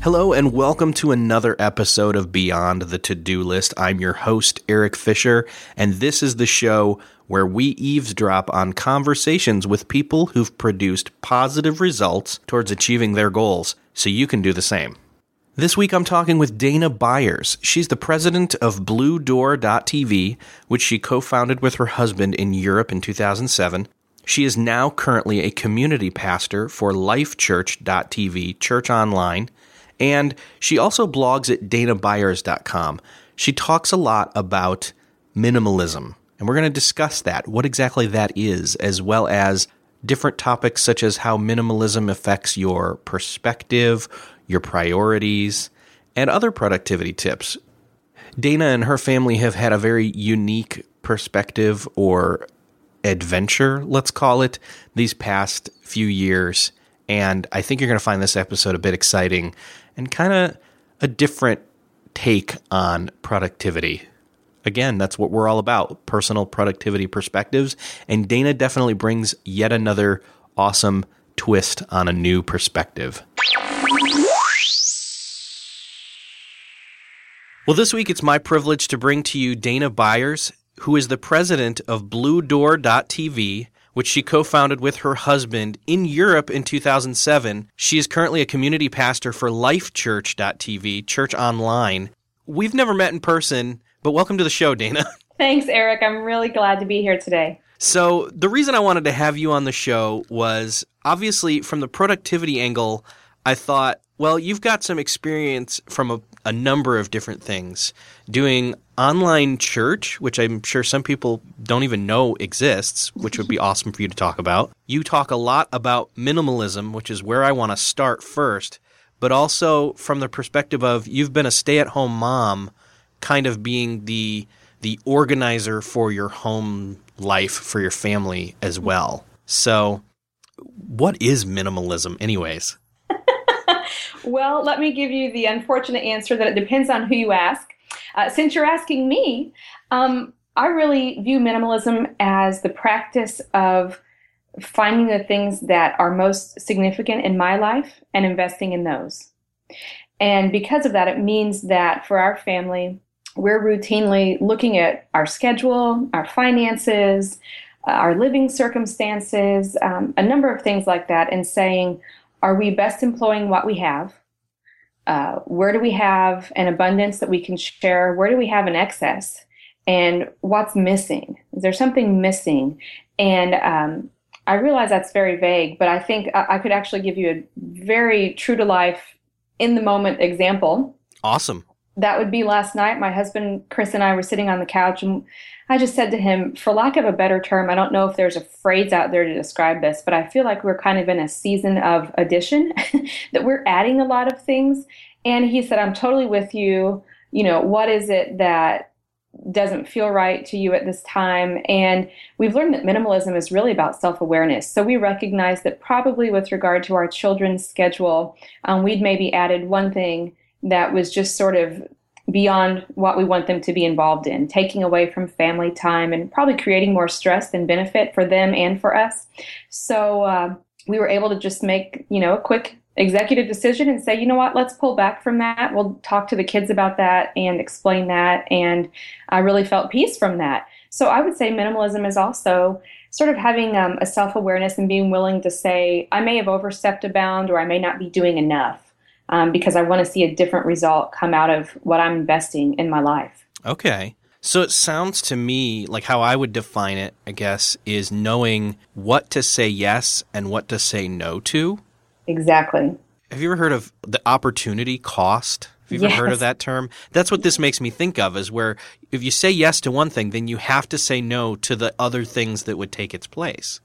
Hello, and welcome to another episode of Beyond the To Do List. I'm your host, Eric Fisher, and this is the show where we eavesdrop on conversations with people who've produced positive results towards achieving their goals, so you can do the same. This week I'm talking with Dana Byers. She's the president of Blue BlueDoor.tv, which she co founded with her husband in Europe in 2007. She is now currently a community pastor for LifeChurch.tv, Church Online, and she also blogs at danabyers.com. She talks a lot about minimalism, and we're going to discuss that, what exactly that is, as well as different topics such as how minimalism affects your perspective, your priorities, and other productivity tips. Dana and her family have had a very unique perspective or adventure, let's call it, these past few years. And I think you're going to find this episode a bit exciting and kind of a different take on productivity. Again, that's what we're all about personal productivity perspectives. And Dana definitely brings yet another awesome twist on a new perspective. Well, this week it's my privilege to bring to you Dana Byers, who is the president of BlueDoor.tv, which she co founded with her husband in Europe in 2007. She is currently a community pastor for LifeChurch.tv, Church Online. We've never met in person, but welcome to the show, Dana. Thanks, Eric. I'm really glad to be here today. So, the reason I wanted to have you on the show was obviously from the productivity angle, I thought, well, you've got some experience from a, a number of different things doing online church, which I'm sure some people don't even know exists, which would be awesome for you to talk about. You talk a lot about minimalism, which is where I want to start first, but also from the perspective of you've been a stay-at-home mom, kind of being the the organizer for your home life for your family as well. So, what is minimalism anyways? Well, let me give you the unfortunate answer that it depends on who you ask. Uh, since you're asking me, um, I really view minimalism as the practice of finding the things that are most significant in my life and investing in those. And because of that, it means that for our family, we're routinely looking at our schedule, our finances, uh, our living circumstances, um, a number of things like that, and saying, are we best employing what we have? Uh, where do we have an abundance that we can share? Where do we have an excess? And what's missing? Is there something missing? And um, I realize that's very vague, but I think I, I could actually give you a very true to life, in the moment example. Awesome. That would be last night. My husband, Chris, and I were sitting on the couch, and I just said to him, for lack of a better term, I don't know if there's a phrase out there to describe this, but I feel like we're kind of in a season of addition, that we're adding a lot of things. And he said, I'm totally with you. You know, what is it that doesn't feel right to you at this time? And we've learned that minimalism is really about self awareness. So we recognize that probably with regard to our children's schedule, um, we'd maybe added one thing that was just sort of beyond what we want them to be involved in, taking away from family time and probably creating more stress than benefit for them and for us. So uh, we were able to just make, you know, a quick executive decision and say, you know what, let's pull back from that. We'll talk to the kids about that and explain that. And I really felt peace from that. So I would say minimalism is also sort of having um, a self awareness and being willing to say, I may have overstepped a bound or I may not be doing enough um, because I want to see a different result come out of what I'm investing in my life. Okay. So it sounds to me like how I would define it, I guess, is knowing what to say yes and what to say no to. Exactly. Have you ever heard of the opportunity cost? Have you ever yes. heard of that term? That's what this makes me think of is where if you say yes to one thing, then you have to say no to the other things that would take its place.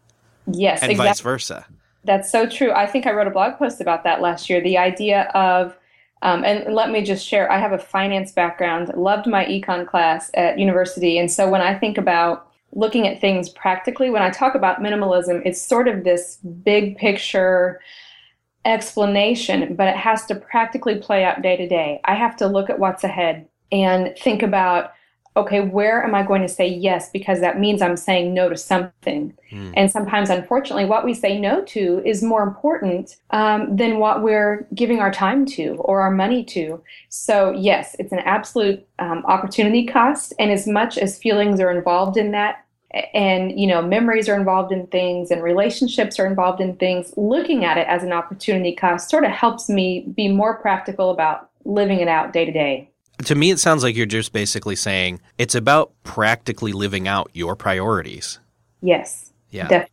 Yes, and exactly. vice versa. That's so true. I think I wrote a blog post about that last year. The idea of um, and let me just share, I have a finance background, loved my econ class at university. And so when I think about looking at things practically, when I talk about minimalism, it's sort of this big picture explanation, but it has to practically play out day to day. I have to look at what's ahead and think about okay, where am I going to say yes? Because that means I'm saying no to something. Mm. And sometimes, unfortunately, what we say no to is more important um, than what we're giving our time to or our money to. So, yes, it's an absolute um, opportunity cost. And as much as feelings are involved in that, and you know memories are involved in things and relationships are involved in things looking at it as an opportunity cost sort of helps me be more practical about living it out day to day to me, it sounds like you're just basically saying it's about practically living out your priorities. Yes. Yeah. Definitely.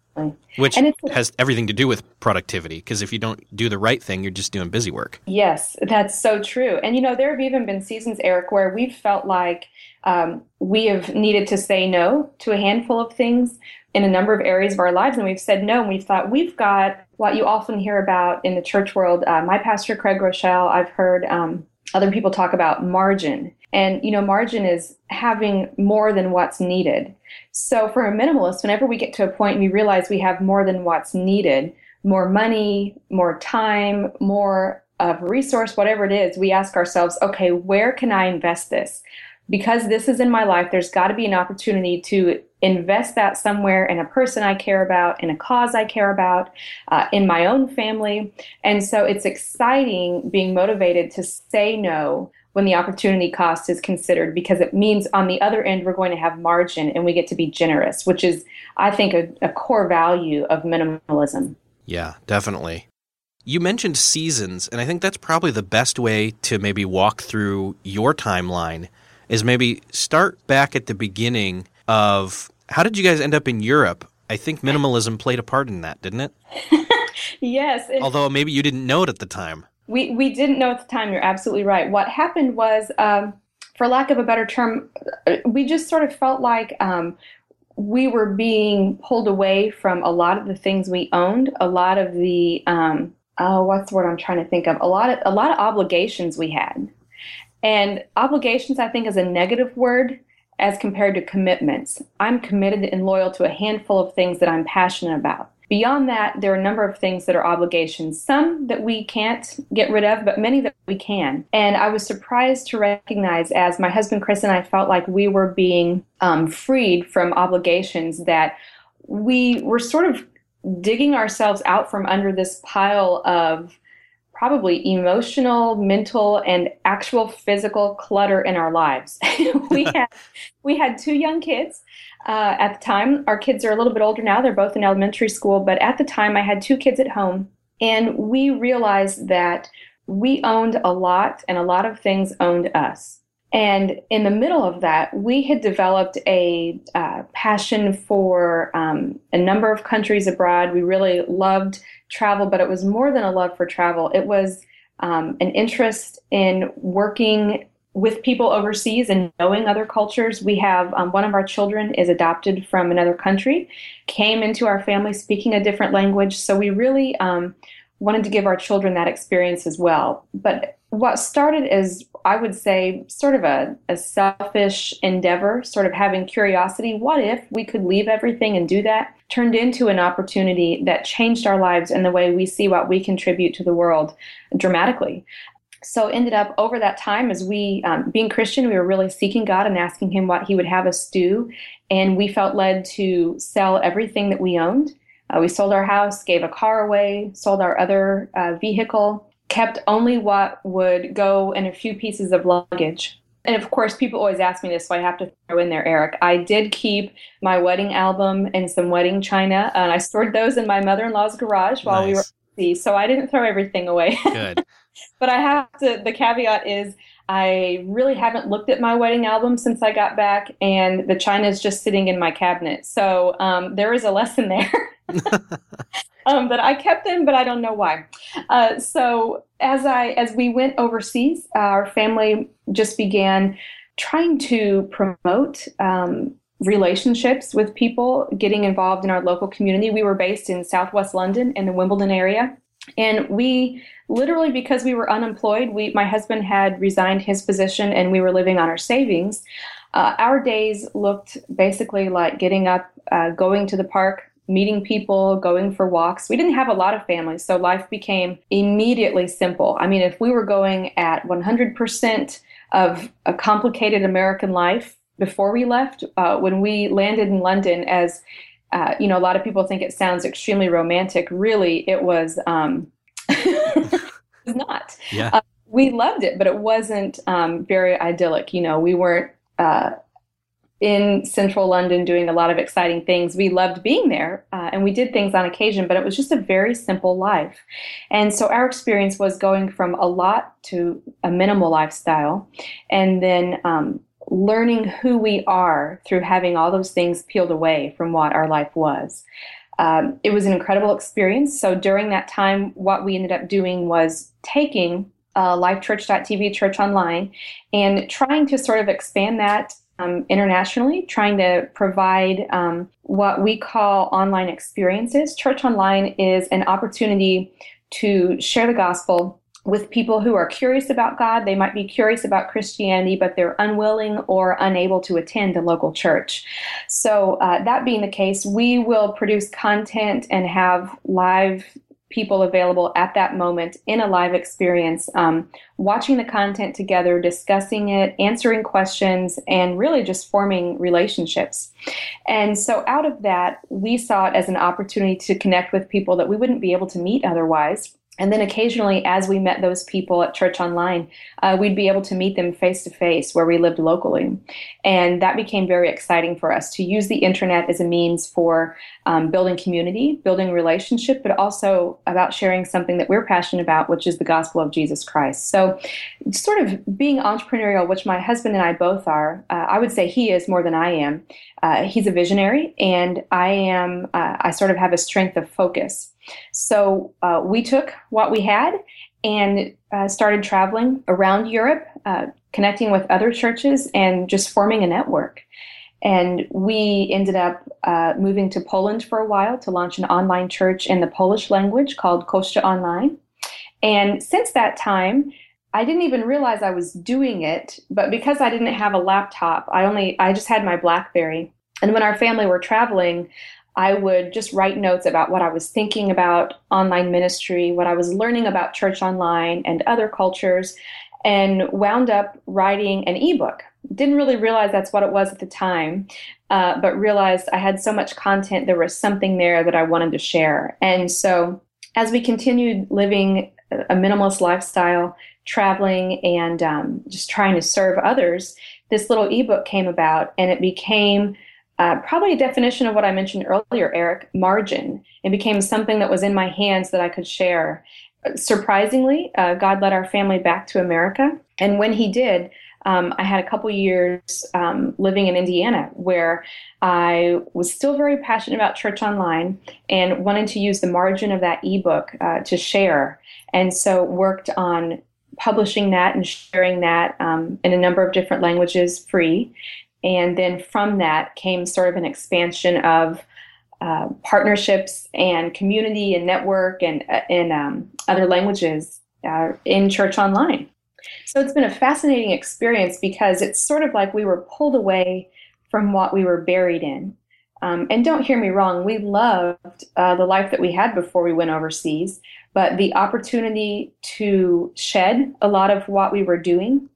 Which has everything to do with productivity because if you don't do the right thing, you're just doing busy work. Yes, that's so true. And you know, there have even been seasons, Eric, where we've felt like um, we have needed to say no to a handful of things in a number of areas of our lives, and we've said no, and we've thought we've got what you often hear about in the church world. Uh, my pastor, Craig Groeschel, I've heard um, other people talk about margin. And, you know, margin is having more than what's needed. So for a minimalist, whenever we get to a and we realize we have more than what's needed, more money, more time, more of resource, whatever it is, we ask ourselves, okay, where can I invest this? Because this is in my life, there's got to be an opportunity to invest that somewhere in a person I care about, in a cause I care about, uh, in my own family. And so it's exciting being motivated to say no when the opportunity cost is considered because it means on the other end we're going to have margin and we get to be generous, which is, I think, a, a core value of minimalism. Yeah, definitely. You mentioned seasons, and I think that's probably the best way to maybe walk through your timeline is maybe start back at the beginning of how did you guys end up in Europe? I think minimalism played a part in that, didn't it? yes. Although maybe you didn't know it at the time. We we didn't know at the time. You're absolutely right. What happened was, um, for lack of a better term, uh, we just sort of felt like um, we were being pulled away from a lot of the things we owned, a lot of the um, oh, what's the word I'm trying to think of? A lot of a lot of obligations we had, and obligations I think is a negative word as compared to commitments. I'm committed and loyal to a handful of things that I'm passionate about. Beyond that, there are a number of things that are obligations, some that we can't get rid of, but many that we can. And I was surprised to recognize as my husband Chris and I felt like we were being um, freed from obligations that we were sort of digging ourselves out from under this pile of probably emotional, mental, and actual physical clutter in our lives. we had we had two young kids uh, at the time. Our kids are a little bit older now; they're both in elementary school. But at the time, I had two kids at home, and we realized that we owned a lot, and a lot of things owned us. And in the middle of that, we had developed a uh, passion for um, a number of countries abroad. We really loved travel, but it was more than a love for travel. It was um, an interest in working with people overseas and knowing other cultures. We have um, one of our children is adopted from another country, came into our family speaking a different language. So we really um, wanted to give our children that experience as well. But what started as I would say sort of a, a selfish endeavor, sort of having curiosity. What if we could leave everything and do that? Turned into an opportunity that changed our lives and the way we see what we contribute to the world dramatically. So ended up over that time as we, um, being Christian, we were really seeking God and asking Him what He would have us do, and we felt led to sell everything that we owned. Uh, we sold our house, gave a car away, sold our other uh, vehicle, kept only what would go in a few pieces of luggage. And of course, people always ask me this, so I have to throw in there, Eric. I did keep my wedding album and some wedding china, and I stored those in my mother in law's garage while nice. we were overseas. So I didn't throw everything away. Good. but I have to, the caveat is I really haven't looked at my wedding album since I got back, and the china is just sitting in my cabinet. So um, there is a lesson there um, that I kept them, but I don't know why. Uh, so as I as we went overseas, our family just began trying to promote um, relationships with people, getting involved in our local community. We were based in Southwest London in the Wimbledon area. And we literally, because we were unemployed, we, my husband had resigned his position and we were living on our savings. Uh, our days looked basically like getting up, uh, going to the park, meeting people, going for walks. We didn't have a lot of families, so life became immediately simple. I mean, if we were going at 100% of a complicated American life before we left, uh, when we landed in London as uh, you know, a lot of people think it sounds extremely romantic. Really, it was um, not. Yeah. Uh, we loved it, but it wasn't um, very idyllic. You know, we weren't uh, in central London doing a lot of exciting things. We loved being there uh, and we did things on occasion, but it was just a very simple life. And so our experience was going from a lot to a minimal lifestyle and then um, learning who we are through having all those things peeled away from what our life was. Um, it was an incredible experience. So during that time, what we ended up doing was taking uh, lifechurch.tv, church online, and trying to sort of expand that um, internationally, trying to provide um, what we call online experiences. Church Online is an opportunity to share the gospel with people who are curious about God. They might be curious about Christianity, but they're unwilling or unable to attend a local church. So, uh, that being the case, we will produce content and have live people available at that moment in a live experience, um, watching the content together, discussing it, answering questions, and really just forming relationships. And so, out of that, we saw it as an opportunity to connect with people that we wouldn't be able to meet otherwise. And then occasionally, as we met those people at Church Online, uh, we'd be able to meet them face to face where we lived locally. And that became very exciting for us to use the internet as a means for um, building community, building relationship, but also about sharing something that we're passionate about, which is the gospel of Jesus Christ. So, sort of being entrepreneurial, which my husband and I both are, uh, I would say he is more than I am. Uh, he's a visionary, and I am, uh, I sort of have a strength of focus. So uh, we took what we had and uh, started traveling around Europe, uh, connecting with other churches and just forming a network. And we ended up uh, moving to Poland for a while to launch an online church in the Polish language called Kościół Online. And since that time, I didn't even realize I was doing it, but because I didn't have a laptop, I only I just had my BlackBerry. And when our family were traveling, I would just write notes about what I was thinking about online ministry, what I was learning about church online and other cultures, and wound up writing an ebook. Didn't really realize that's what it was at the time, uh, but realized I had so much content, there was something there that I wanted to share. And so as we continued living a minimalist lifestyle, traveling, and um, just trying to serve others, this little ebook came about and it became uh, probably a definition of what I mentioned earlier, Eric, margin. It became something that was in my hands that I could share. Surprisingly, uh, God led our family back to America. And when He did, um, I had a couple years um, living in Indiana where I was still very passionate about church online and wanted to use the margin of that ebook uh, to share. And so worked on publishing that and sharing that um, in a number of different languages free. And then from that came sort of an expansion of uh, partnerships and community and network and, uh, and um, other languages uh, in church online. So it's been a fascinating experience because it's sort of like we were pulled away from what we were buried in. Um, and don't hear me wrong, we loved uh, the life that we had before we went overseas, but the opportunity to shed a lot of what we were doing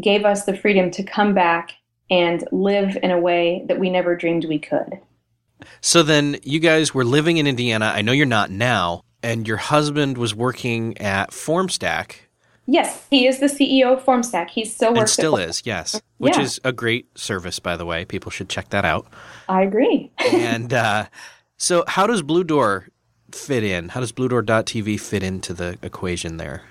gave us the freedom to come back and live in a way that we never dreamed we could. So then you guys were living in Indiana. I know you're not now, and your husband was working at FormStack. Yes, he is the CEO of FormStack. He's still works. And still is, yes. Which yeah. is a great service, by the way. People should check that out. I agree. and uh, so, how does Blue Door fit in? How does BlueDoor.tv fit into the equation there?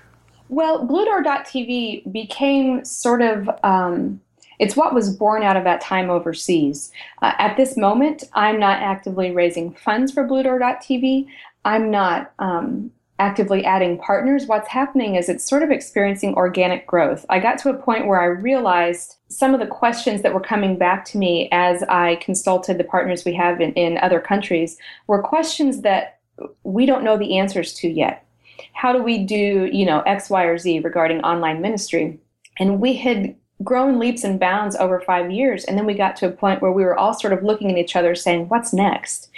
Well, Bluedoor.tv became sort of. Um, it's what was born out of that time overseas. Uh, at this moment, I'm not actively raising funds for Bluedoor.tv. I'm not um, actively adding partners, what's happening is it's sort of experiencing organic growth. I got to a point where I realized some of the questions that were coming back to me as I consulted the partners we have in, in other countries were questions that we don't know the answers to yet. How do we do, you know, X, Y, or Z regarding online ministry? And we had grown leaps and bounds over five years. And then we got to a point where we were all sort of looking at each other saying, what's next?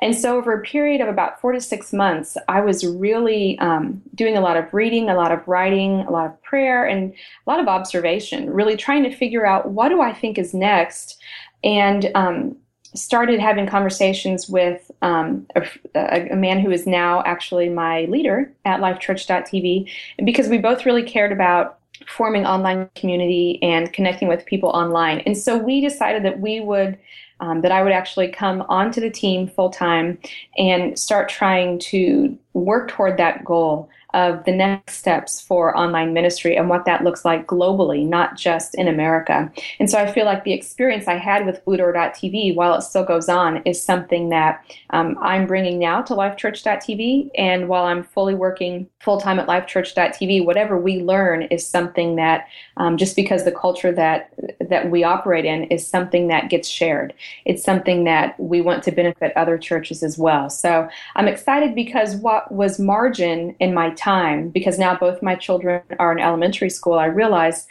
And so, over a period of about four to six months, I was really um, doing a lot of reading, a lot of writing, a lot of prayer, and a lot of observation, really trying to figure out what do I think is next. And um, started having conversations with um, a, a, man who is now actually my leader at lifechurch.tv And because we both really cared about forming online community and connecting with people online. And so we decided that we would um, that I would actually come onto the team full time and start trying to work toward that goal of the next steps for online ministry and what that looks like globally, not just in America. And so I feel like the experience I had with Bluedoor.tv, while it still goes on, is something that um, I'm bringing now to LifeChurch.tv. And while I'm fully working full time at LifeChurch.tv, whatever we learn is something that, um, just because the culture that that we operate in is something that gets shared. It's something that we want to benefit other churches as well. So I'm excited because what was margin in my time, because now both my children are in elementary school, I realized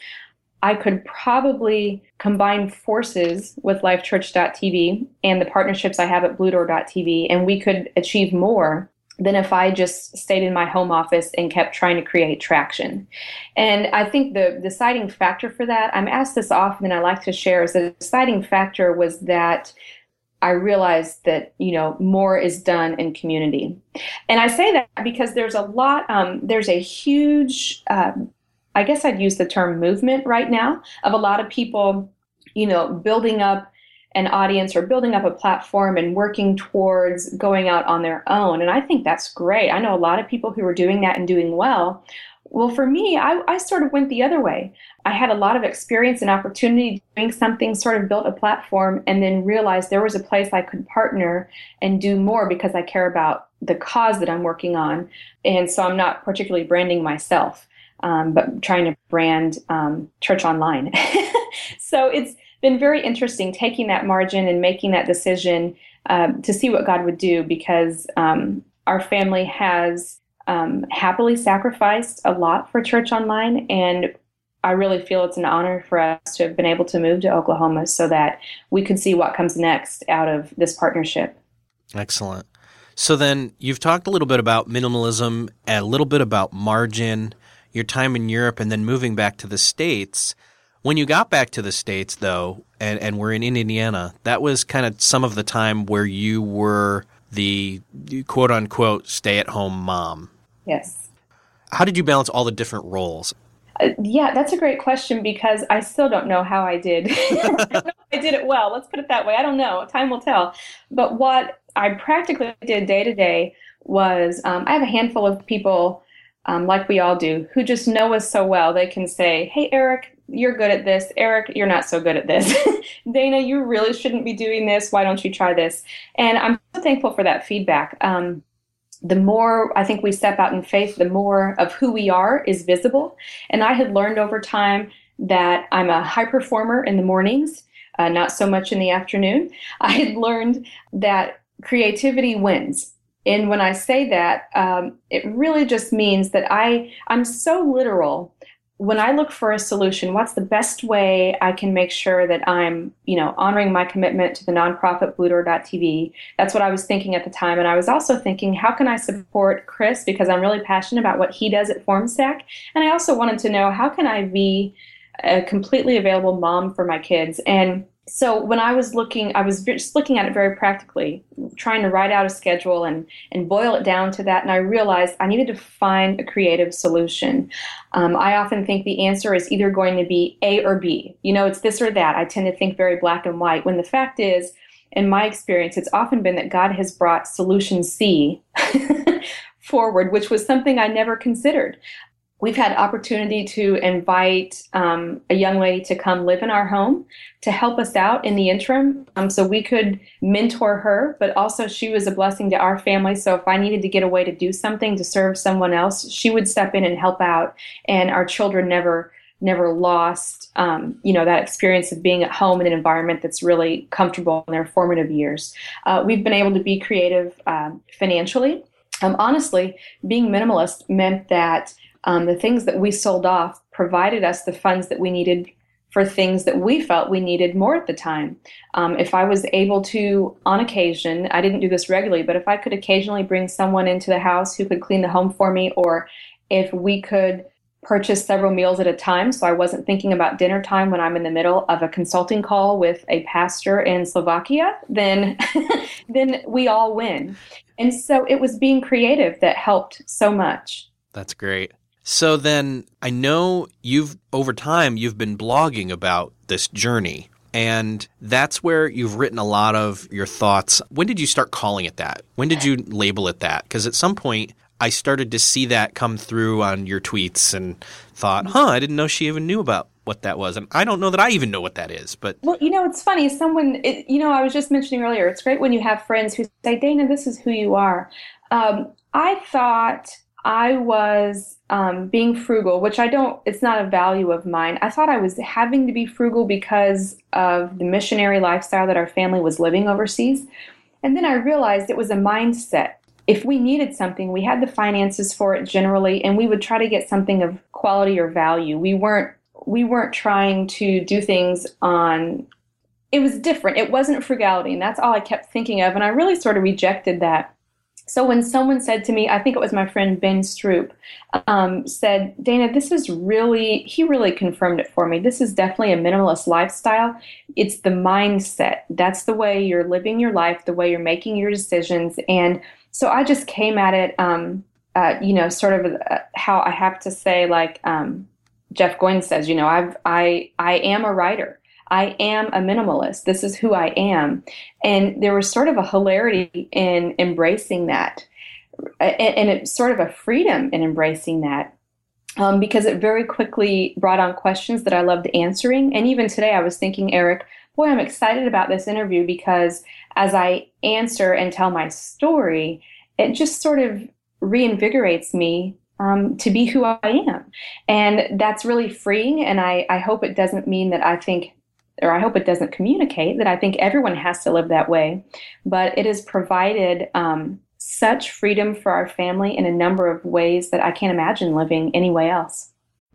I could probably combine forces with lifechurch.tv and the partnerships I have at bluedoor.tv, and we could achieve more than if I just stayed in my home office and kept trying to create traction. And I think the deciding factor for that, I'm asked this often and I like to share, is the deciding factor was that I realized that you know more is done in community, and I say that because there's a lot, um, there's a huge, uh, I guess I'd use the term movement right now of a lot of people, you know, building up an audience or building up a platform and working towards going out on their own, and I think that's great. I know a lot of people who are doing that and doing well. Well, for me, I, I, sort of went the other way. I had a lot of experience and opportunity doing something, sort of built a platform, and then realized there was a place I could partner and do more because I care about the cause that I'm working on. And so I'm not particularly branding myself, um, but trying to brand um, Church Online. so it's been very interesting taking that margin and making that decision uh, to see what God would do because um, our family has um, happily sacrificed a lot for Church Online, and I really feel it's an honor for us to have been able to move to Oklahoma so that we could see what comes next out of this partnership. Excellent. So then you've talked a little bit about minimalism, a little bit about margin, your time in Europe, and then moving back to the States. When you got back to the States, though, and, and we're in Indiana, that was kind of some of the time where you were the quote unquote stay at home mom. Yes. How did you balance all the different roles? Uh, yeah, that's a great question because I still don't know how I did. I did it well. Let's put it that way. I don't know. Time will tell. But what I practically did day to day was um, I have a handful of people, um, like we all do, who just know us so well. They can say, Hey, Eric, you're good at this. Eric, you're not so good at this. Dana, you really shouldn't be doing this. Why don't you try this? And I'm so thankful for that feedback. Um, the more I think we step out in faith, the more of who we are is visible. And I had learned over time that I'm a high performer in the mornings, uh, not so much in the afternoon. I had learned that creativity wins. And when I say that, um, it really just means that I I'm so literal when I look for a solution, what's the best way I can make sure that I'm, you know, honoring my commitment to the nonprofit Bluedoor.tv? That's what I was thinking at the time. And I was also thinking, how can I support Chris? Because I'm really passionate about what he does at FormStack. And I also wanted to know, how can I be a completely available mom for my kids? And so when I was looking, I was just looking at it very practically, trying to write out a schedule and and boil it down to that. And I realized I needed to find a creative solution. Um, I often think the answer is either going to be A or B. You know, it's this or that. I tend to think very black and white. When the fact is, in my experience, it's often been that God has brought solution C forward, which was something I never considered We've had opportunity to invite um, a young lady to come live in our home to help us out in the interim, um, so we could mentor her. But also, she was a blessing to our family. So if I needed to get away to do something to serve someone else, she would step in and help out. And our children never never lost um, you know that experience of being at home in an environment that's really comfortable in their formative years. Uh, we've been able to be creative um, financially. Um, honestly, being minimalist meant that um, the things that we sold off provided us the funds that we needed for things that we felt we needed more at the time. Um, if I was able to, on occasion, I didn't do this regularly, but if I could occasionally bring someone into the house who could clean the home for me, or if we could purchase several meals at a time, so I wasn't thinking about dinner time when I'm in the middle of a consulting call with a pastor in Slovakia, then then we all win. And so it was being creative that helped so much. That's great. So then I know you've over time you've been blogging about this journey and that's where you've written a lot of your thoughts. When did you start calling it that? When did you label it that? Because at some point I started to see that come through on your tweets and thought, huh, I didn't know she even knew about what that was. And I don't know that I even know what that is, but. Well, you know, it's funny. Someone, it, you know, I was just mentioning earlier, it's great when you have friends who say, Dana, this is who you are. Um, I thought I was um, being frugal, which I don't, it's not a value of mine. I thought I was having to be frugal because of the missionary lifestyle that our family was living overseas. And then I realized it was a mindset. If we needed something, we had the finances for it generally, and we would try to get something of quality or value. We weren't we weren't trying to do things on it was different. It wasn't frugality, and that's all I kept thinking of. And I really sort of rejected that so when someone said to me, I think it was my friend Ben Stroup, um, said, Dana, this is really, he really confirmed it for me. This is definitely a minimalist lifestyle. It's the mindset. That's the way you're living your life, the way you're making your decisions. And so I just came at it, um, uh, you know, sort of uh, how I have to say, like um, Jeff Goins says, you know, I've, I, I am a writer. I am a minimalist. This is who I am. And there was sort of a hilarity in embracing that. And it's sort of a freedom in embracing that. Um, because it very quickly brought on questions that I loved answering. And even today, I was thinking, Eric, boy, I'm excited about this interview because as I answer and tell my story, it just sort of reinvigorates me um, to be who I am. And that's really freeing. And I, I hope it doesn't mean that I think or I hope it doesn't communicate that I think everyone has to live that way, but it has provided um, such freedom for our family in a number of ways that I can't imagine living any way else.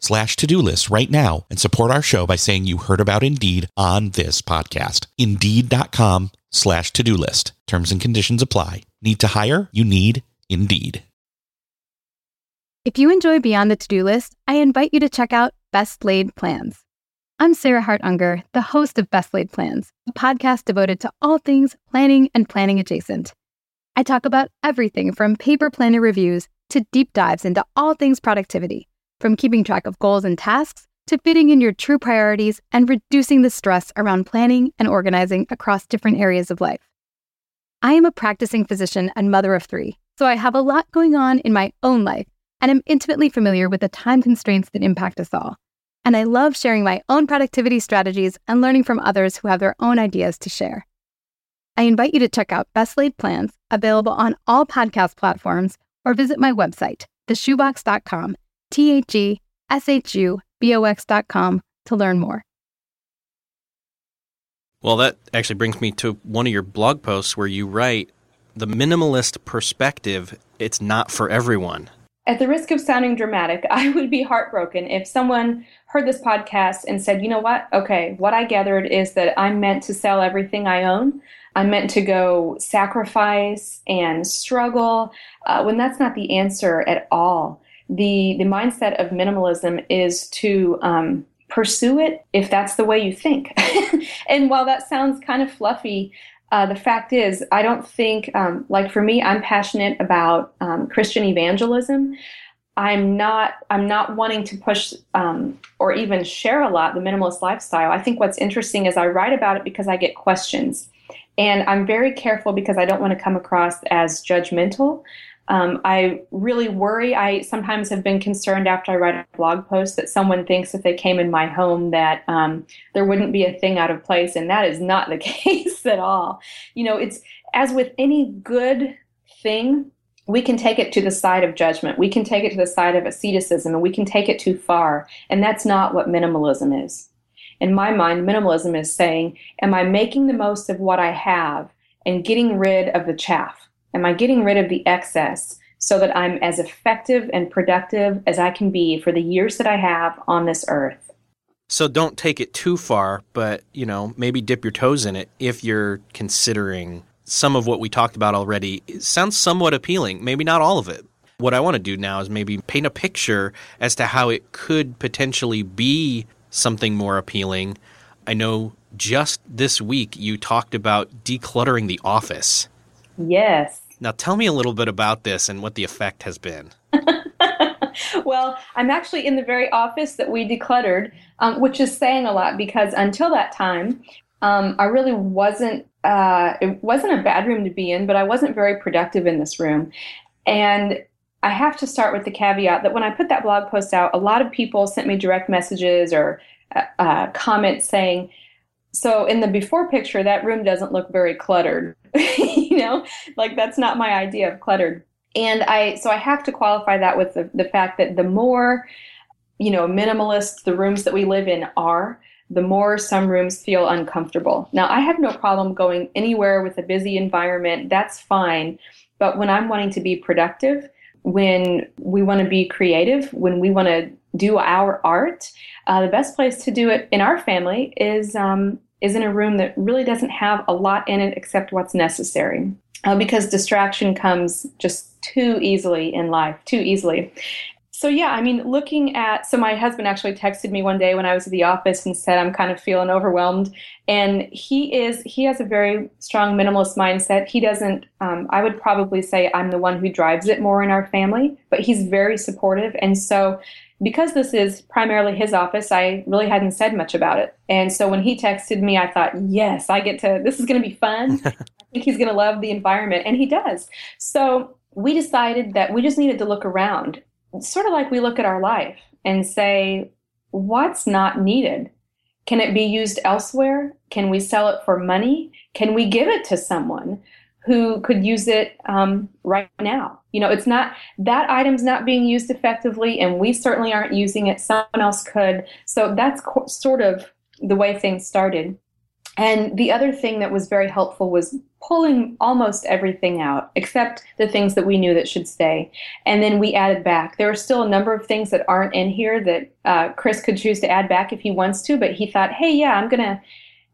slash to-do list right now and support our show by saying you heard about Indeed on this podcast. Indeed.com slash to-do list. Terms and conditions apply. Need to hire? You need Indeed. If you enjoy Beyond the To-Do List, I invite you to check out Best Laid Plans. I'm Sarah Hart Unger, the host of Best Laid Plans, a podcast devoted to all things planning and planning adjacent. I talk about everything from paper planner reviews to deep dives into all things productivity from keeping track of goals and tasks to fitting in your true priorities and reducing the stress around planning and organizing across different areas of life. I am a practicing physician and mother of three, so I have a lot going on in my own life and am intimately familiar with the time constraints that impact us all. And I love sharing my own productivity strategies and learning from others who have their own ideas to share. I invite you to check out Best Laid Plans, available on all podcast platforms, or visit my website, theshubox.com T H E S H U B O X dot com to learn more. Well, that actually brings me to one of your blog posts where you write the minimalist perspective, it's not for everyone. At the risk of sounding dramatic, I would be heartbroken if someone heard this podcast and said, you know what? Okay, what I gathered is that I'm meant to sell everything I own. I'm meant to go sacrifice and struggle, uh, when that's not the answer at all. The, the mindset of minimalism is to um, pursue it if that's the way you think. and while that sounds kind of fluffy, uh, the fact is, I don't think, um, like for me, I'm passionate about um, Christian evangelism. I'm not. I'm not wanting to push um, or even share a lot the minimalist lifestyle. I think what's interesting is I write about it because I get questions, and I'm very careful because I don't want to come across as judgmental. Um, I really worry. I sometimes have been concerned after I write a blog post that someone thinks if they came in my home that um, there wouldn't be a thing out of place, and that is not the case at all. You know, it's as with any good thing, we can take it to the side of judgment. We can take it to the side of asceticism, and we can take it too far. And that's not what minimalism is. In my mind, minimalism is saying, Am I making the most of what I have and getting rid of the chaff? Am I getting rid of the excess so that I'm as effective and productive as I can be for the years that I have on this earth? So don't take it too far, but you know, maybe dip your toes in it if you're considering some of what we talked about already. It sounds somewhat appealing, maybe not all of it. What I want to do now is maybe paint a picture as to how it could potentially be something more appealing. I know just this week you talked about decluttering the office. Yes. Now, tell me a little bit about this and what the effect has been. well, I'm actually in the very office that we decluttered, um, which is saying a lot because until that time, um, I really wasn't. Uh, it wasn't a bad room to be in, but I wasn't very productive in this room. And I have to start with the caveat that when I put that blog post out, a lot of people sent me direct messages or uh, uh comments saying, so in the before picture, that room doesn't look very cluttered. you know, like that's not my idea of cluttered. And I, so I have to qualify that with the, the fact that the more, you know, minimalist the rooms that we live in are, the more some rooms feel uncomfortable. Now, I have no problem going anywhere with a busy environment. That's fine. But when I'm wanting to be productive, when we want to be creative, when we want to do our art, uh, the best place to do it in our family is um, is in a room that really doesn't have a lot in it except what's necessary. Uh, because distraction comes just too easily in life, too easily. So yeah, I mean, looking at so my husband actually texted me one day when I was at the office and said I'm kind of feeling overwhelmed, and he is he has a very strong minimalist mindset. He doesn't. Um, I would probably say I'm the one who drives it more in our family, but he's very supportive, and so because this is primarily his office, I really hadn't said much about it. And so when he texted me, I thought, yes, I get to, this is going to be fun. I think he's going to love the environment. And he does. So we decided that we just needed to look around, sort of like we look at our life and say, what's not needed? Can it be used elsewhere? Can we sell it for money? Can we give it to someone? Who could use it um, right now. You know, it's not that item's not being used effectively, and we certainly aren't using it. Someone else could. So that's co- sort of the way things started. And the other thing that was very helpful was pulling almost everything out except the things that we knew that should stay. And then we added back. There are still a number of things that aren't in here that uh, Chris could choose to add back if he wants to, but he thought, hey, yeah, I'm going to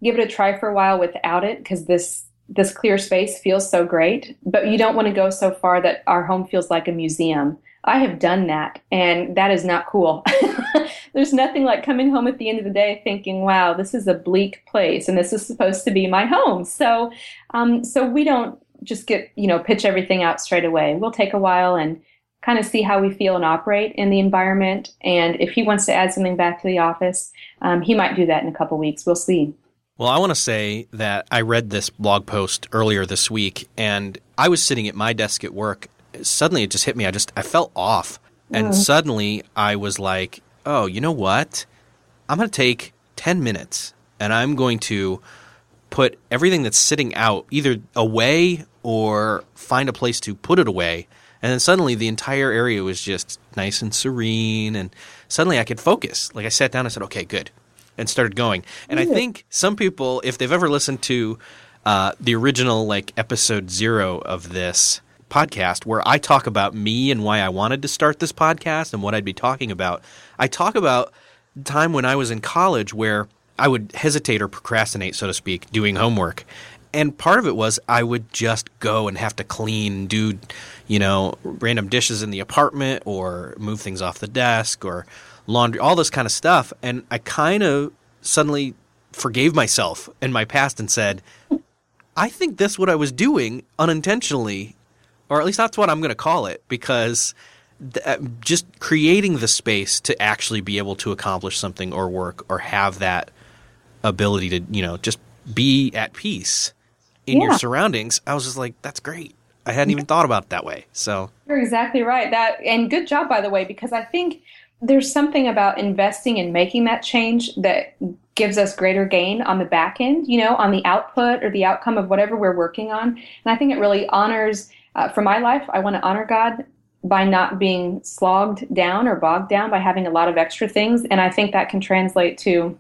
give it a try for a while without it because this this clear space feels so great, but you don't want to go so far that our home feels like a museum. I have done that, and that is not cool. There's nothing like coming home at the end of the day thinking, "Wow, this is a bleak place, and this is supposed to be my home." So, um, so we don't just get you know pitch everything out straight away. We'll take a while and kind of see how we feel and operate in the environment. And if he wants to add something back to the office, um, he might do that in a couple weeks. We'll see. Well, I want to say that I read this blog post earlier this week and I was sitting at my desk at work. Suddenly it just hit me. I just I felt off. And mm. suddenly I was like, "Oh, you know what? I'm going to take 10 minutes and I'm going to put everything that's sitting out either away or find a place to put it away." And then suddenly the entire area was just nice and serene and suddenly I could focus. Like I sat down and said, "Okay, good and started going. And I think some people, if they've ever listened to uh, the original like episode zero of this podcast, where I talk about me and why I wanted to start this podcast and what I'd be talking about, I talk about time when I was in college where I would hesitate or procrastinate, so to speak, doing homework. And part of it was I would just go and have to clean, do, you know, random dishes in the apartment or move things off the desk or laundry, all this kind of stuff. And I kind of suddenly forgave myself in my past and said, I think that's what I was doing unintentionally, or at least that's what I'm going to call it, because th- uh, just creating the space to actually be able to accomplish something or work or have that ability to, you know, just be at peace in Yeah. your surroundings. I was just like, that's great. I hadn't even thought about it that way. So, You're exactly right. That and good job by the way, because I think there's something about investing and making that change that gives us greater gain on the back end, you know, on the output or the outcome of whatever we're working on. And I think it really honors, uh, for my life, I want to honor God by not being slogged down or bogged down by having a lot of extra things. And I think that can translate to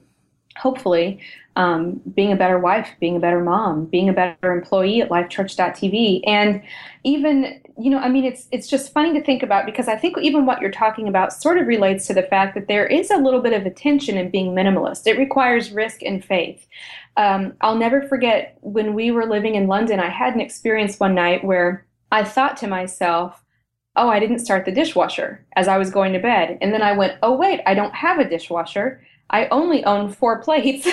hopefully um, being a better wife, being a better mom, being a better employee at lifechurch.tv. And even, you know, I mean, it's it's just funny to think about because I think even what you're talking about sort of relates to the fact that there is a little bit of a tension in being minimalist. It requires risk and faith. Um, I'll never forget when we were living in London, I had an experience one night where I thought to myself, oh, I didn't start the dishwasher as I was going to bed. And then I went, oh, wait, I don't have a dishwasher. I only own four plates.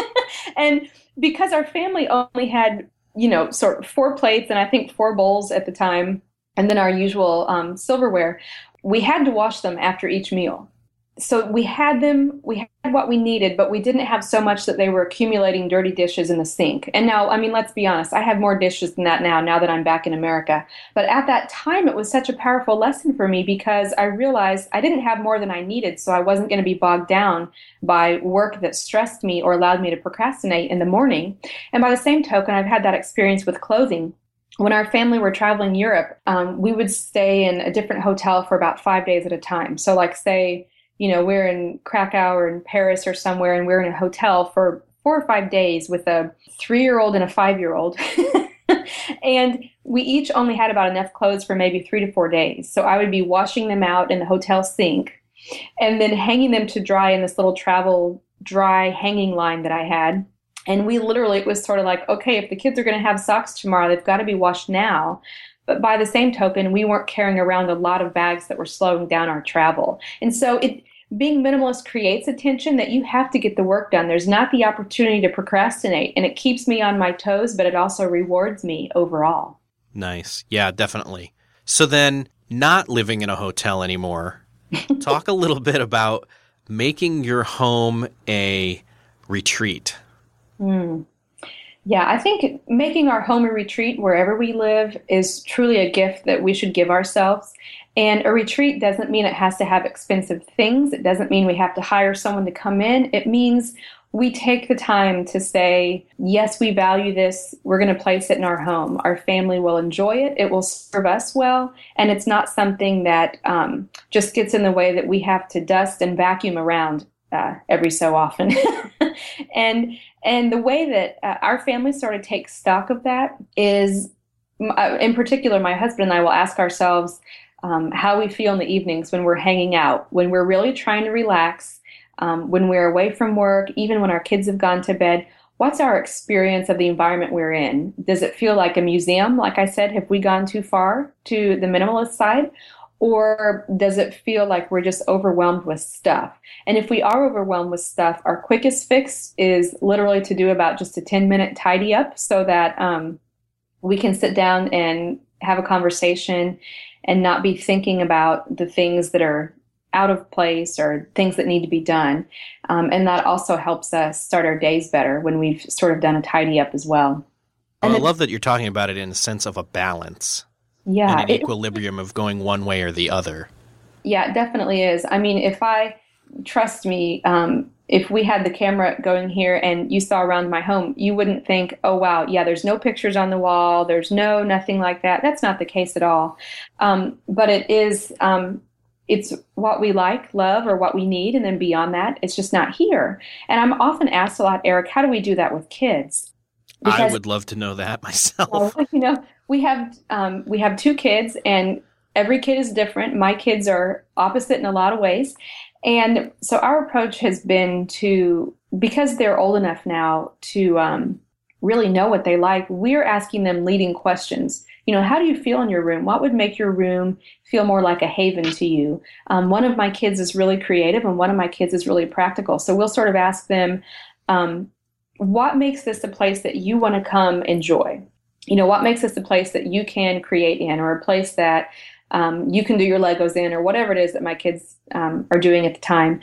and because our family only had, you know, sort of four plates and I think four bowls at the time, and then our usual um, silverware, we had to wash them after each meal. So we had them, we had what we needed, but we didn't have so much that they were accumulating dirty dishes in the sink. And now, I mean, let's be honest, I have more dishes than that now, now that I'm back in America. But at that time, it was such a powerful lesson for me because I realized I didn't have more than I needed, so I wasn't going to be bogged down by work that stressed me or allowed me to procrastinate in the morning. And by the same token, I've had that experience with clothing when our family were traveling Europe, um, we would stay in a different hotel for about five days at a time. So, like, say, you know, we're in Krakow or in Paris or somewhere, and we're in a hotel for four or five days with a three year old and a five year old. and we each only had about enough clothes for maybe three to four days. So I would be washing them out in the hotel sink and then hanging them to dry in this little travel dry hanging line that I had. And we literally, it was sort of like, okay, if the kids are going to have socks tomorrow, they've got to be washed now. But by the same token, we weren't carrying around a lot of bags that were slowing down our travel. And so it, being minimalist creates a tension that you have to get the work done. There's not the opportunity to procrastinate, and it keeps me on my toes, but it also rewards me overall. nice. Yeah, definitely. So then, not living in a hotel anymore, talk a little bit about making your home a retreat. Hmm. Yeah, I think making our home a retreat wherever we live is truly a gift that we should give ourselves. And a retreat doesn't mean it has to have expensive things. It doesn't mean we have to hire someone to come in. It means we take the time to say, yes, we value this. We're going to place it in our home. Our family will enjoy it. It will serve us well. And it's not something that um, just gets in the way that we have to dust and vacuum around uh, every so often. and and the way that uh, our family sort of takes stock of that is, uh, in particular, my husband and I will ask ourselves um, how we feel in the evenings when we're hanging out, when we're really trying to relax, um, when we're away from work, even when our kids have gone to bed. What's our experience of the environment we're in? Does it feel like a museum? Like I said, have we gone too far to the minimalist side? Or does it feel like we're just overwhelmed with stuff? And if we are overwhelmed with stuff, our quickest fix is literally to do about just a 10 minute tidy up so that um, we can sit down and have a conversation and not be thinking about the things that are out of place or things that need to be done. Um, and that also helps us start our days better when we've sort of done a tidy up as well. Well, I love that you're talking about it in the sense of a balance Yeah, an it- equilibrium of going one way or the other. Yeah, it definitely is. I mean, if I trust me, um, if we had the camera going here and you saw around my home, you wouldn't think, oh, wow, yeah, there's no pictures on the wall, there's no nothing like that. That's not the case at all. Um, but it is, um, it's what we like, love, or what we need, and then beyond that, it's just not here. And I'm often asked a lot, Eric, how do we do that with kids? Because, I would love to know that myself. Well, you know, we have um, we have two kids, and every kid is different. My kids are opposite in a lot of ways, and so our approach has been to because they're old enough now to um, really know what they like. We're asking them leading questions. You know, how do you feel in your room? What would make your room feel more like a haven to you? Um, one of my kids is really creative, and one of my kids is really practical. So we'll sort of ask them, um, what makes this a place that you want to come enjoy? You know, what makes this a place that you can create in, or a place that um, you can do your Legos in, or whatever it is that my kids um, are doing at the time.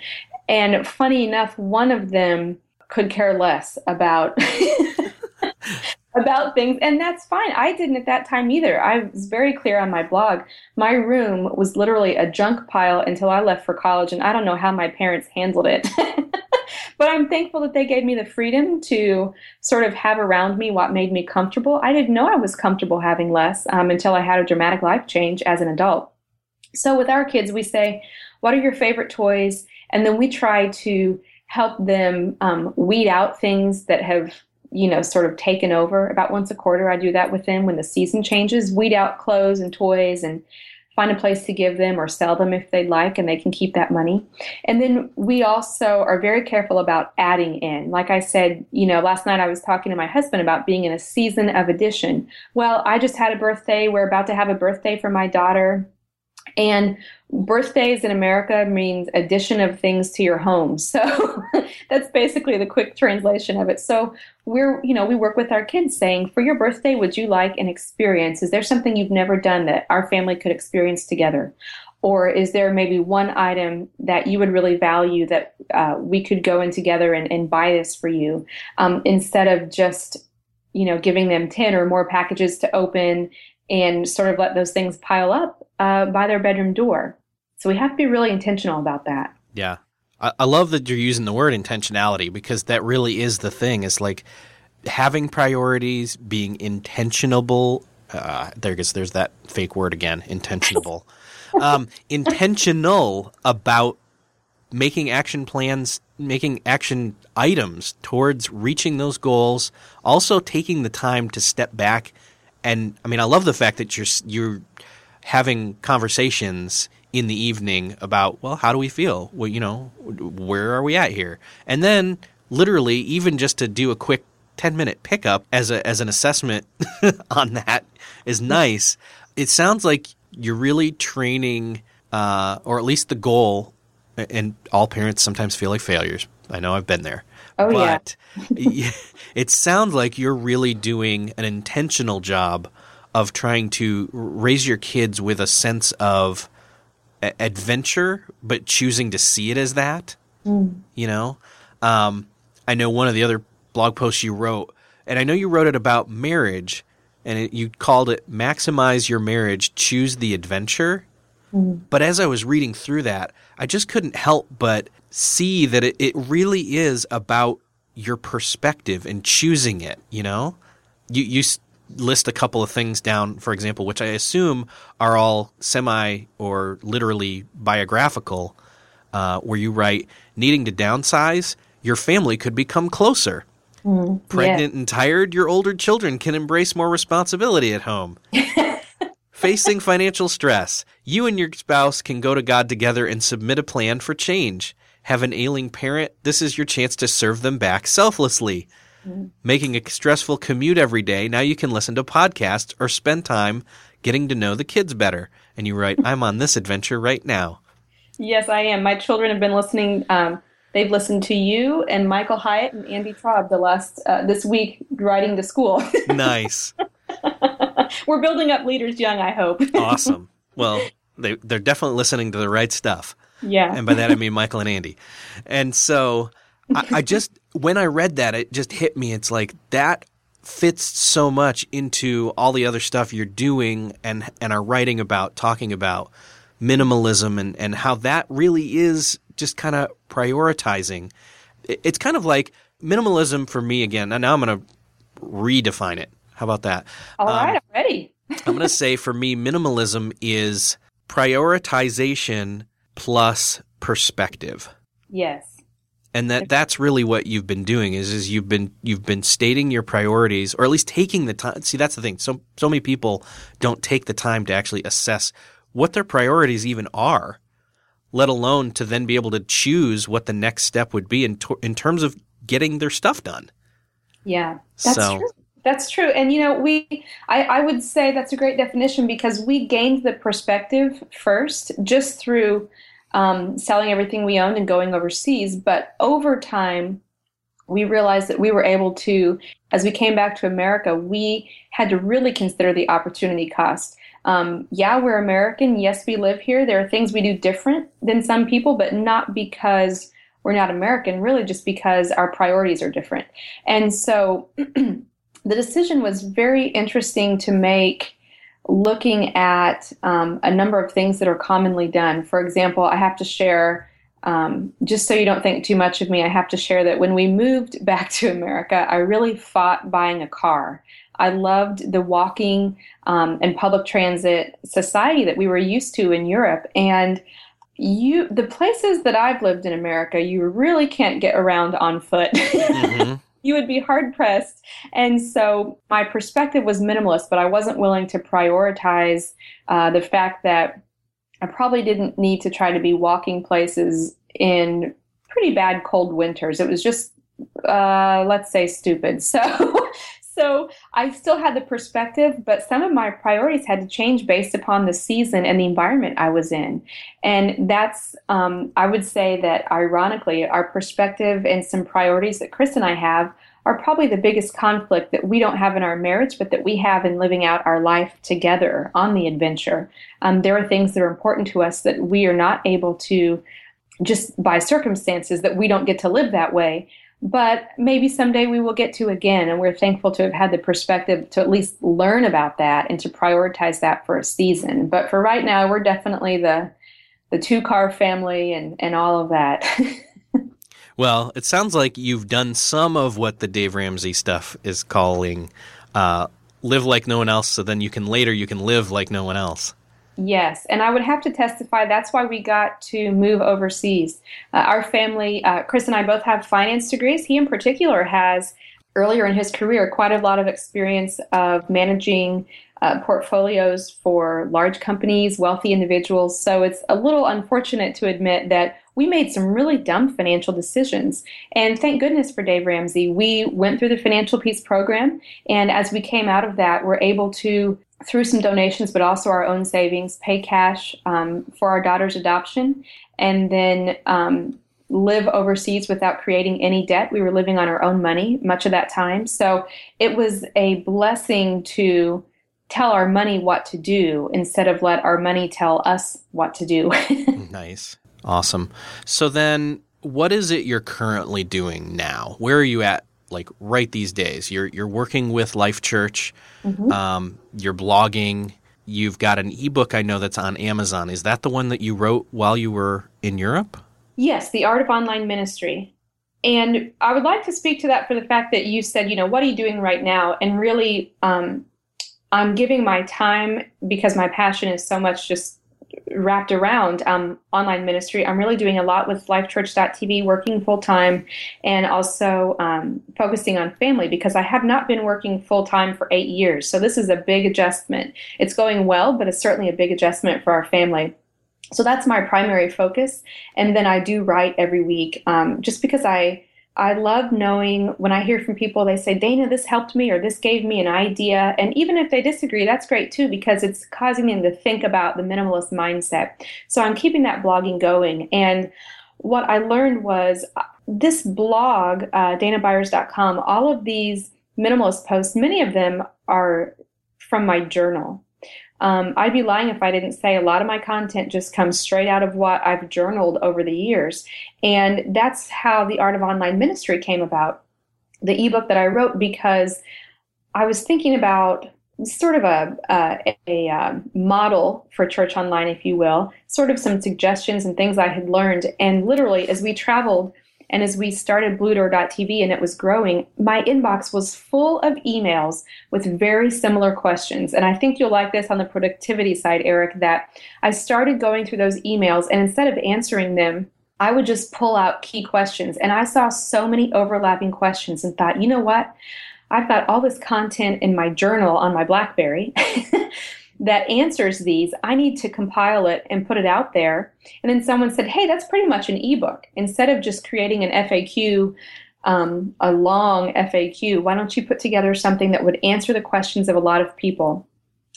And funny enough, one of them could care less about about things and that's fine. I didn't at that time either. I was very clear on my blog. My room was literally a junk pile until i left for college and i don't know how my parents handled it. But i'm thankful that they gave me the freedom to sort of have around me what made me comfortable. I didn't know i was comfortable having less um, until i had a dramatic life change as an adult. So with our kids we say what are your favorite toys? And then we try to help them um, weed out things that have you know, sort of taken over. About once a quarter, I do that with them when the season changes, weed out clothes and toys and find a place to give them or sell them if they'd like, and they can keep that money. And then we also are very careful about adding in. Like I said, you know, last night I was talking to my husband about being in a season of addition. Well, I just had a birthday. We're about to have a birthday for my daughter. And birthdays in America means addition of things to your home. So that's basically the quick translation of it. So we're, you know, we work with our kids saying, for your birthday, would you like an experience? Is there something you've never done that our family could experience together? Or is there maybe one item that you would really value that uh, we could go in together and, and buy this for you um, instead of just, you know, giving them 10 or more packages to open and sort of let those things pile up uh, by their bedroom door. So we have to be really intentional about that. Yeah. I, I love that you're using the word intentionality because that really is the thing. It's like having priorities, being intentionable. Uh, there goes there's that fake word again, intentionable. um, intentional about making action plans, making action items towards reaching those goals. Also taking the time to step back and I mean, I love the fact that you're you're having conversations in the evening about well, how do we feel? Well, you know, where are we at here? And then literally, even just to do a quick ten minute pickup as a as an assessment on that is nice. It sounds like you're really training, uh, or at least the goal. And all parents sometimes feel like failures. I know I've been there. Oh but yeah. it sounds like you're really doing an intentional job of trying to raise your kids with a sense of adventure, but choosing to see it as that. Mm. You know, um, I know one of the other blog posts you wrote, and I know you wrote it about marriage, and it, you called it "Maximize Your Marriage, Choose the Adventure." Mm. But as I was reading through that, I just couldn't help but see that it, it really is about your perspective and choosing it, you know? You, you list a couple of things down, for example, which I assume are all semi or literally biographical, uh, where you write, needing to downsize, your family could become closer. Mm, Pregnant yeah. and tired, your older children can embrace more responsibility at home. Facing financial stress, you and your spouse can go to God together and submit a plan for change have an ailing parent, this is your chance to serve them back selflessly. Mm-hmm. Making a stressful commute every day, now you can listen to podcasts or spend time getting to know the kids better. And you write, I'm on this adventure right now. Yes, I am. My children have been listening. Um, they've listened to you and Michael Hyatt and Andy Traub the last uh, this week riding to school. nice. We're building up leaders young. I hope. awesome. Well, they they're definitely listening to the right stuff. Yeah. And by that I mean Michael and Andy. And so I, I just when I read that, it just hit me. It's like that fits so much into all the other stuff you're doing and and are writing about, talking about minimalism and, and how that really is just kind of prioritizing. It's kind of like minimalism for me again. And now I'm going to redefine it. How about that? All um, right, I'm ready. I'm going to say for me, minimalism is prioritization plus perspective. Yes. And that that's really what you've been doing is is you've been you've been stating your priorities or at least taking the time. See, that's the thing. So so many people don't take the time to actually assess what their priorities even are, let alone to then be able to choose what the next step would be in to, in terms of getting their stuff done. Yeah, that's so, true. That's true. And, you know, we, I, I would say that's a great definition because we gained the perspective first just through um, selling everything we owned and going overseas. But over time, we realized that we were able to, as we came back to America, we had to really consider the opportunity cost. Um, yeah, we're American. Yes, we live here. There are things we do different than some people, but not because we're not American, really just because our priorities are different. And so the decision was very interesting to make looking at um, a number of things that are commonly done. For example, I have to share, um, just so you don't think too much of me, I have to share that when we moved back to America, I really fought buying a car. I loved the walking um, and public transit society that we were used to in Europe. And you, the places that I've lived in America, you really can't get around on foot. Mm-hmm you would be hard pressed. And so my perspective was minimalist, but I wasn't willing to prioritize uh, the fact that I probably didn't need to try to be walking places in pretty bad cold winters. It was just, uh, let's say, stupid. So so I still had the perspective, but some of my priorities had to change based upon the season and the environment I was in. And that's, um, I would say that ironically, our perspective and some priorities that Chris and I have are probably the biggest conflict that we don't have in our marriage, but that we have in living out our life together on the adventure. Um, there are things that are important to us that we are not able to just by circumstances that we don't get to live that way but maybe someday we will get to again. And we're thankful to have had the perspective to at least learn about that and to prioritize that for a season. But for right now, we're definitely the the two car family and, and all of that. well, it sounds like you've done some of what the Dave Ramsey stuff is calling uh, live like no one else, so then you can later you can live like no one else. Yes, and I would have to testify that's why we got to move overseas. Uh, our family, uh, Chris and I both have finance degrees. He, in particular, has earlier in his career quite a lot of experience of managing uh, portfolios for large companies, wealthy individuals. So it's a little unfortunate to admit that we made some really dumb financial decisions. And thank goodness for Dave Ramsey. We went through the Financial Peace program. And as we came out of that, we're able to through some donations, but also our own savings, pay cash um, for our daughter's adoption, and then um, live overseas without creating any debt. We were living on our own money much of that time. So it was a blessing to tell our money what to do instead of let our money tell us what to do. nice. Awesome. So then what is it you're currently doing now? Where are you at like right these days? You're you're working with Life Church. Mm-hmm. Um, you're blogging. You've got an ebook I know that's on Amazon. Is that the one that you wrote while you were in Europe? Yes, The Art of Online Ministry. And I would like to speak to that for the fact that you said, you know, what are you doing right now? And really, um, I'm giving my time because my passion is so much just wrapped around um, online ministry. I'm really doing a lot with lifechurch.tv, working full time, and also um, focusing on family because I have not been working full time for eight years. So this is a big adjustment. It's going well, but it's certainly a big adjustment for our family. So that's my primary focus. And then I do write every week um, just because I I love knowing when I hear from people, they say, Dana, this helped me or this gave me an idea. And even if they disagree, that's great too, because it's causing them to think about the minimalist mindset. So I'm keeping that blogging going. And what I learned was uh, this blog, uh, danabyers.com, all of these minimalist posts, many of them are from my journal. Um, I'd be lying if I didn't say a lot of my content just comes straight out of what I've journaled over the years. And that's how the Art of Online Ministry came about, the ebook that I wrote, because I was thinking about sort of a, a, a, um, model for church online, if you will, sort of some suggestions and things I had learned. And literally, as we traveled And as we started Bluedoor.tv and it was growing, my inbox was full of emails with very similar questions. And I think you'll like this on the productivity side, Eric, that I started going through those emails and instead of answering them, I would just pull out key questions. And I saw so many overlapping questions and thought, you know what? I've got all this content in my journal on my Blackberry that answers these. I need to compile it and put it out there. And then someone said, hey, that's pretty much an ebook. Instead of just creating an FAQ, um, a long FAQ, why don't you put together something that would answer the questions of a lot of people?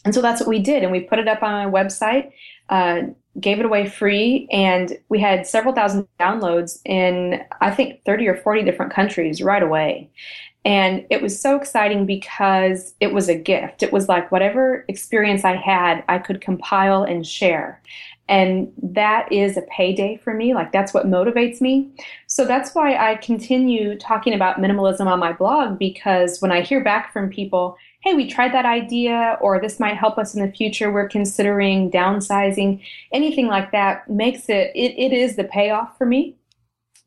And so that's what we did. And we put it up on my website. Uh, gave it away free and we had several thousand downloads in i think 30 or 40 different countries right away. And it was so exciting because it was a gift. It was like whatever experience i had i could compile and share. And that is a payday for me. Like that's what motivates me. So that's why i continue talking about minimalism on my blog because when i hear back from people hey, we tried that idea, or this might help us in the future. We're considering downsizing. Anything like that makes it, it, it is the payoff for me.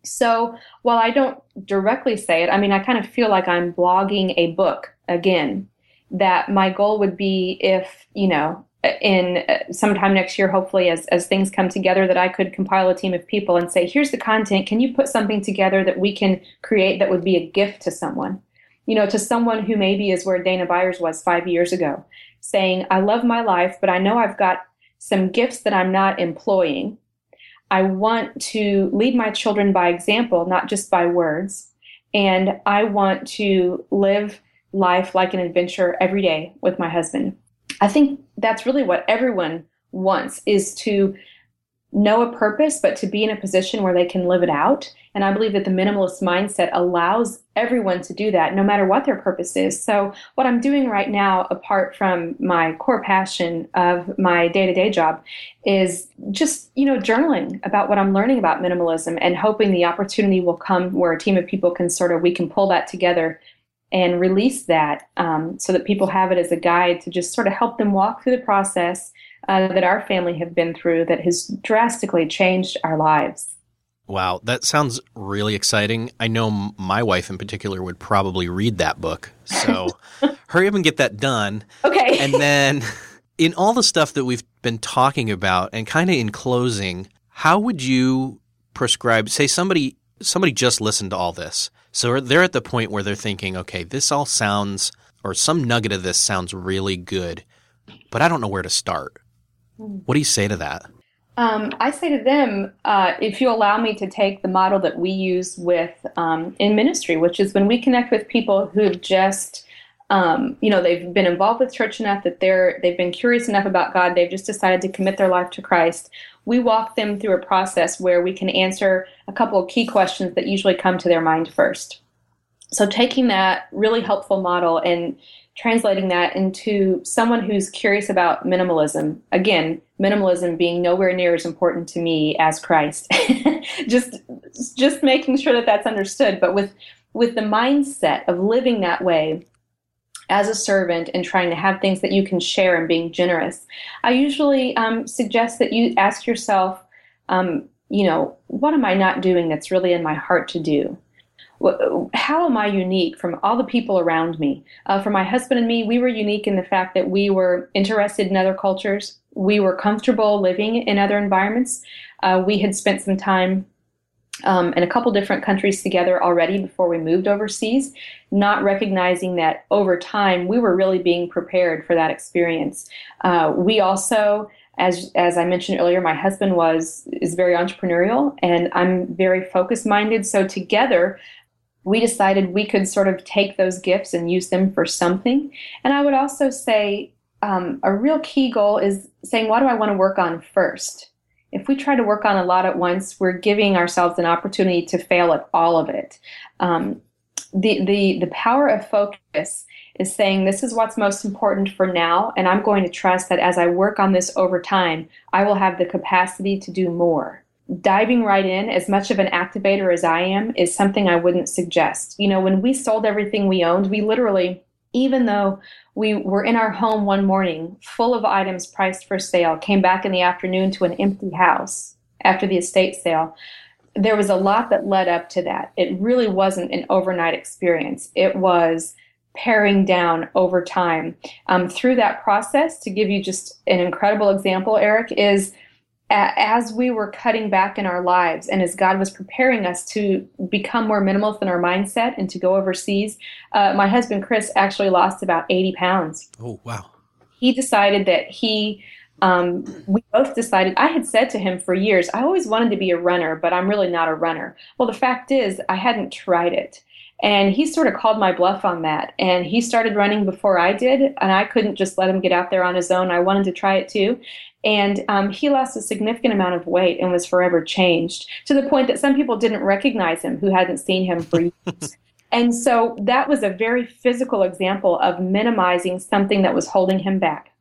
So while I don't directly say it, I mean, I kind of feel like I'm blogging a book again. That my goal would be if, you know, in uh, sometime next year, hopefully, as, as things come together, that I could compile a team of people and say, here's the content. Can you put something together that we can create that would be a gift to someone? You know, to someone who maybe is where Dana Byers was five years ago, saying, I love my life, but I know I've got some gifts that I'm not employing. I want to lead my children by example, not just by words. And I want to live life like an adventure every day with my husband. I think that's really what everyone wants is to know a purpose, but to be in a position where they can live it out. And I believe that the minimalist mindset allows everyone to do that, no matter what their purpose is. So, what I'm doing right now, apart from my core passion of my day to day job, is just, you know, journaling about what I'm learning about minimalism and hoping the opportunity will come where a team of people can sort of, we can pull that together and release that um, so that people have it as a guide to just sort of help them walk through the process uh, that our family have been through that has drastically changed our lives. Wow, that sounds really exciting. I know my wife in particular would probably read that book. So hurry up and get that done. Okay. and then in all the stuff that we've been talking about and kind of in closing, how would you prescribe say somebody somebody just listened to all this. So they're at the point where they're thinking, okay, this all sounds or some nugget of this sounds really good, but I don't know where to start. What do you say to that? Um, I say to them, uh, if you allow me to take the model that we use with um, in ministry, which is when we connect with people who've just, um, you know, they've been involved with church enough that they're they've been curious enough about God, they've just decided to commit their life to Christ. We walk them through a process where we can answer a couple of key questions that usually come to their mind first. So taking that really helpful model and translating that into someone who's curious about minimalism. Again, minimalism being nowhere near as important to me as Christ. just just making sure that that's understood, but with with the mindset of living that way as a servant and trying to have things that you can share and being generous. I usually um, suggest that you ask yourself, um, you know, what am I not doing that's really in my heart to do? How am I unique from all the people around me? Uh, for my husband and me, we were unique in the fact that we were interested in other cultures. We were comfortable living in other environments. Uh, we had spent some time um, in a couple different countries together already before we moved overseas, not recognizing that over time we were really being prepared for that experience. Uh, we also as as I mentioned earlier, my husband was is very entrepreneurial, and I'm very focus minded. So together, we decided we could sort of take those gifts and use them for something. And I would also say um, a real key goal is saying, what do I want to work on first? If we try to work on a lot at once, we're giving ourselves an opportunity to fail at all of it. Um, the, the, the power of focus is saying this is what's most important for now, and I'm going to trust that as I work on this over time, I will have the capacity to do more diving right in, as much of an activator as I am, is something I wouldn't suggest. You know, when we sold everything we owned, we literally, even though we were in our home one morning full of items priced for sale, came back in the afternoon to an empty house after the estate sale. there was a lot that led up to that. It really wasn't an overnight experience. It was paring down over time. Um, through that process, to give you just an incredible example, Eric, is as we were cutting back in our lives and as God was preparing us to become more minimalist in our mindset and to go overseas, uh, my husband Chris actually lost about 80 pounds. Oh, wow. He decided that he, um, we both decided, I had said to him for years, I always wanted to be a runner, but I'm really not a runner. Well, the fact is, I hadn't tried it. And he sort of called my bluff on that. And he started running before I did, and I couldn't just let him get out there on his own. I wanted to try it too. And um, he lost a significant amount of weight and was forever changed to the point that some people didn't recognize him who hadn't seen him for years. and so that was a very physical example of minimizing something that was holding him back.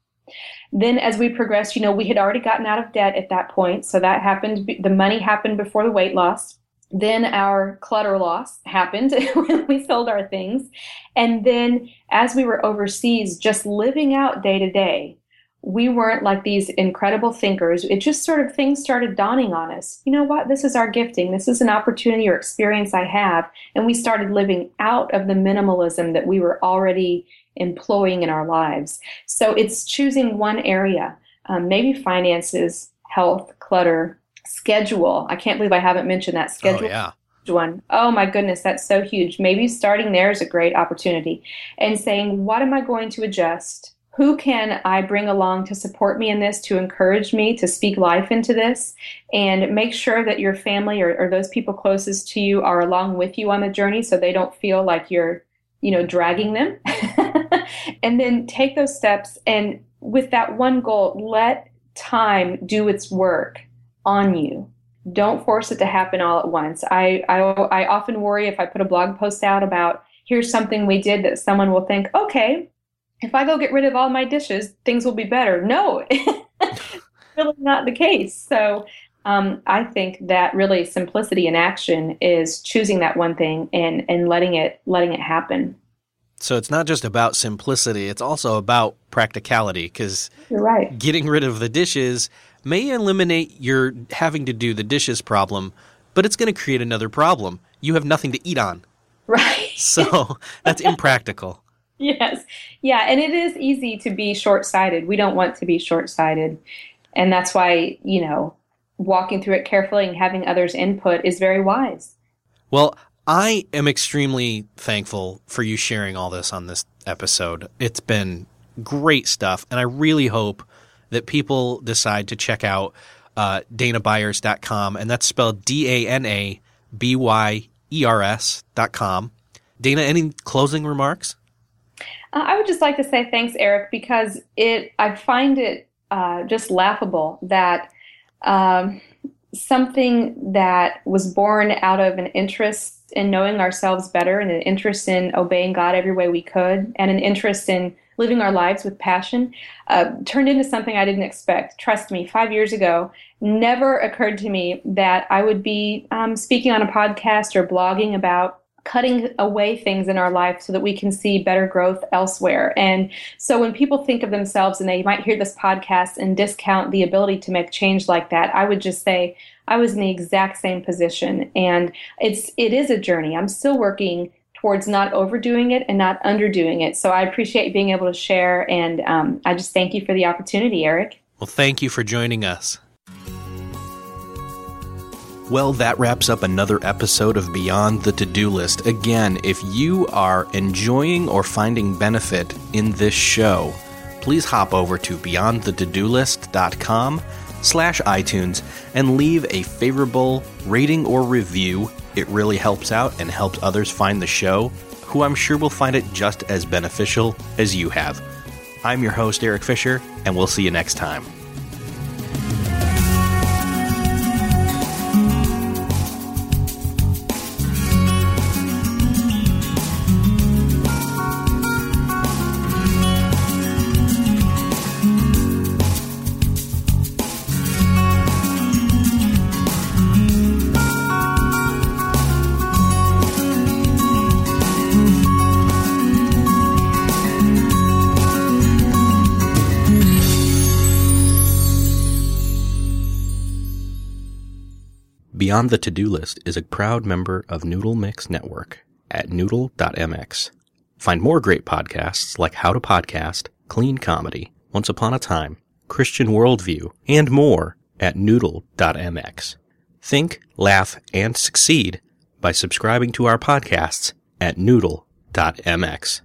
Then, as we progressed, you know, we had already gotten out of debt at that point. So that happened, the money happened before the weight loss then our clutter loss happened when we sold our things. And then as we were overseas, just living out day to day, we weren't like these incredible thinkers. It just sort of things started dawning on us. You know what? This is our gifting. This is an opportunity or experience I have. And we started living out of the minimalism that we were already employing in our lives. So it's choosing one area, um, maybe finances, health, clutter, schedule. I can't believe I haven't mentioned that schedule. Oh, yeah. One. Oh my goodness, that's so huge. Maybe starting there is a great opportunity and saying, what am I going to adjust? Who can I bring along to support me in this, to encourage me, to speak life into this? And make sure that your family or, or those people closest to you are along with you on the journey so they don't feel like you're, you know, dragging them. and then take those steps and with that one goal, let time do its work on you. Don't force it to happen all at once. I, I, I often worry if I put a blog post out about here's something we did that someone will think, okay, if I go get rid of all my dishes, things will be better. No, really not the case. So um, I think that really simplicity in action is choosing that one thing and and letting it letting it happen. So it's not just about simplicity; it's also about practicality. Because you're right. Getting rid of the dishes may eliminate your having to do the dishes problem, but it's going to create another problem. You have nothing to eat on. Right. So that's impractical. yes. Yeah. And it is easy to be short sighted. We don't want to be short sighted. And that's why, you know, walking through it carefully and having others' input is very wise. Well, I am extremely thankful for you sharing all this on this episode. It's been great stuff. And I really hope that people decide to check out uh, danabyers.com, and that's spelled D A N A B Y E R S.com. Dana, any closing remarks? Uh, I would just like to say thanks, Eric, because it I find it uh, just laughable that um, something that was born out of an interest in knowing ourselves better and an interest in obeying God every way we could and an interest in living our lives with passion, uh, turned into something I didn't expect. Trust me, five years ago, never occurred to me that I would be um, speaking on a podcast or blogging about cutting away things in our life so that we can see better growth elsewhere. And so when people think of themselves and they might hear this podcast and discount the ability to make change like that, I would just say I was in the exact same position and it's it is a journey. I'm still working towards not overdoing it and not underdoing it. So I appreciate being able to share, and um, I just thank you for the opportunity, Eric. Well, thank you for joining us. Well, that wraps up another episode of Beyond the To Do List. Again, if you are enjoying or finding benefit in this show, please hop over to beyondthetodolist.com slash iTunes and leave a favorable rating or review it really helps out and helps others find the show, who I'm sure will find it just as beneficial as you have. I'm your host, Eric Fisher, and we'll see you next time. Beyond the To-Do List is a proud member of Noodle Mix Network at noodle.mx. Find more great podcasts like How to Podcast, Clean Comedy, Once Upon a Time, Christian Worldview, and more at noodle.mx. Think, laugh, and succeed by subscribing to our podcasts at noodle.mx.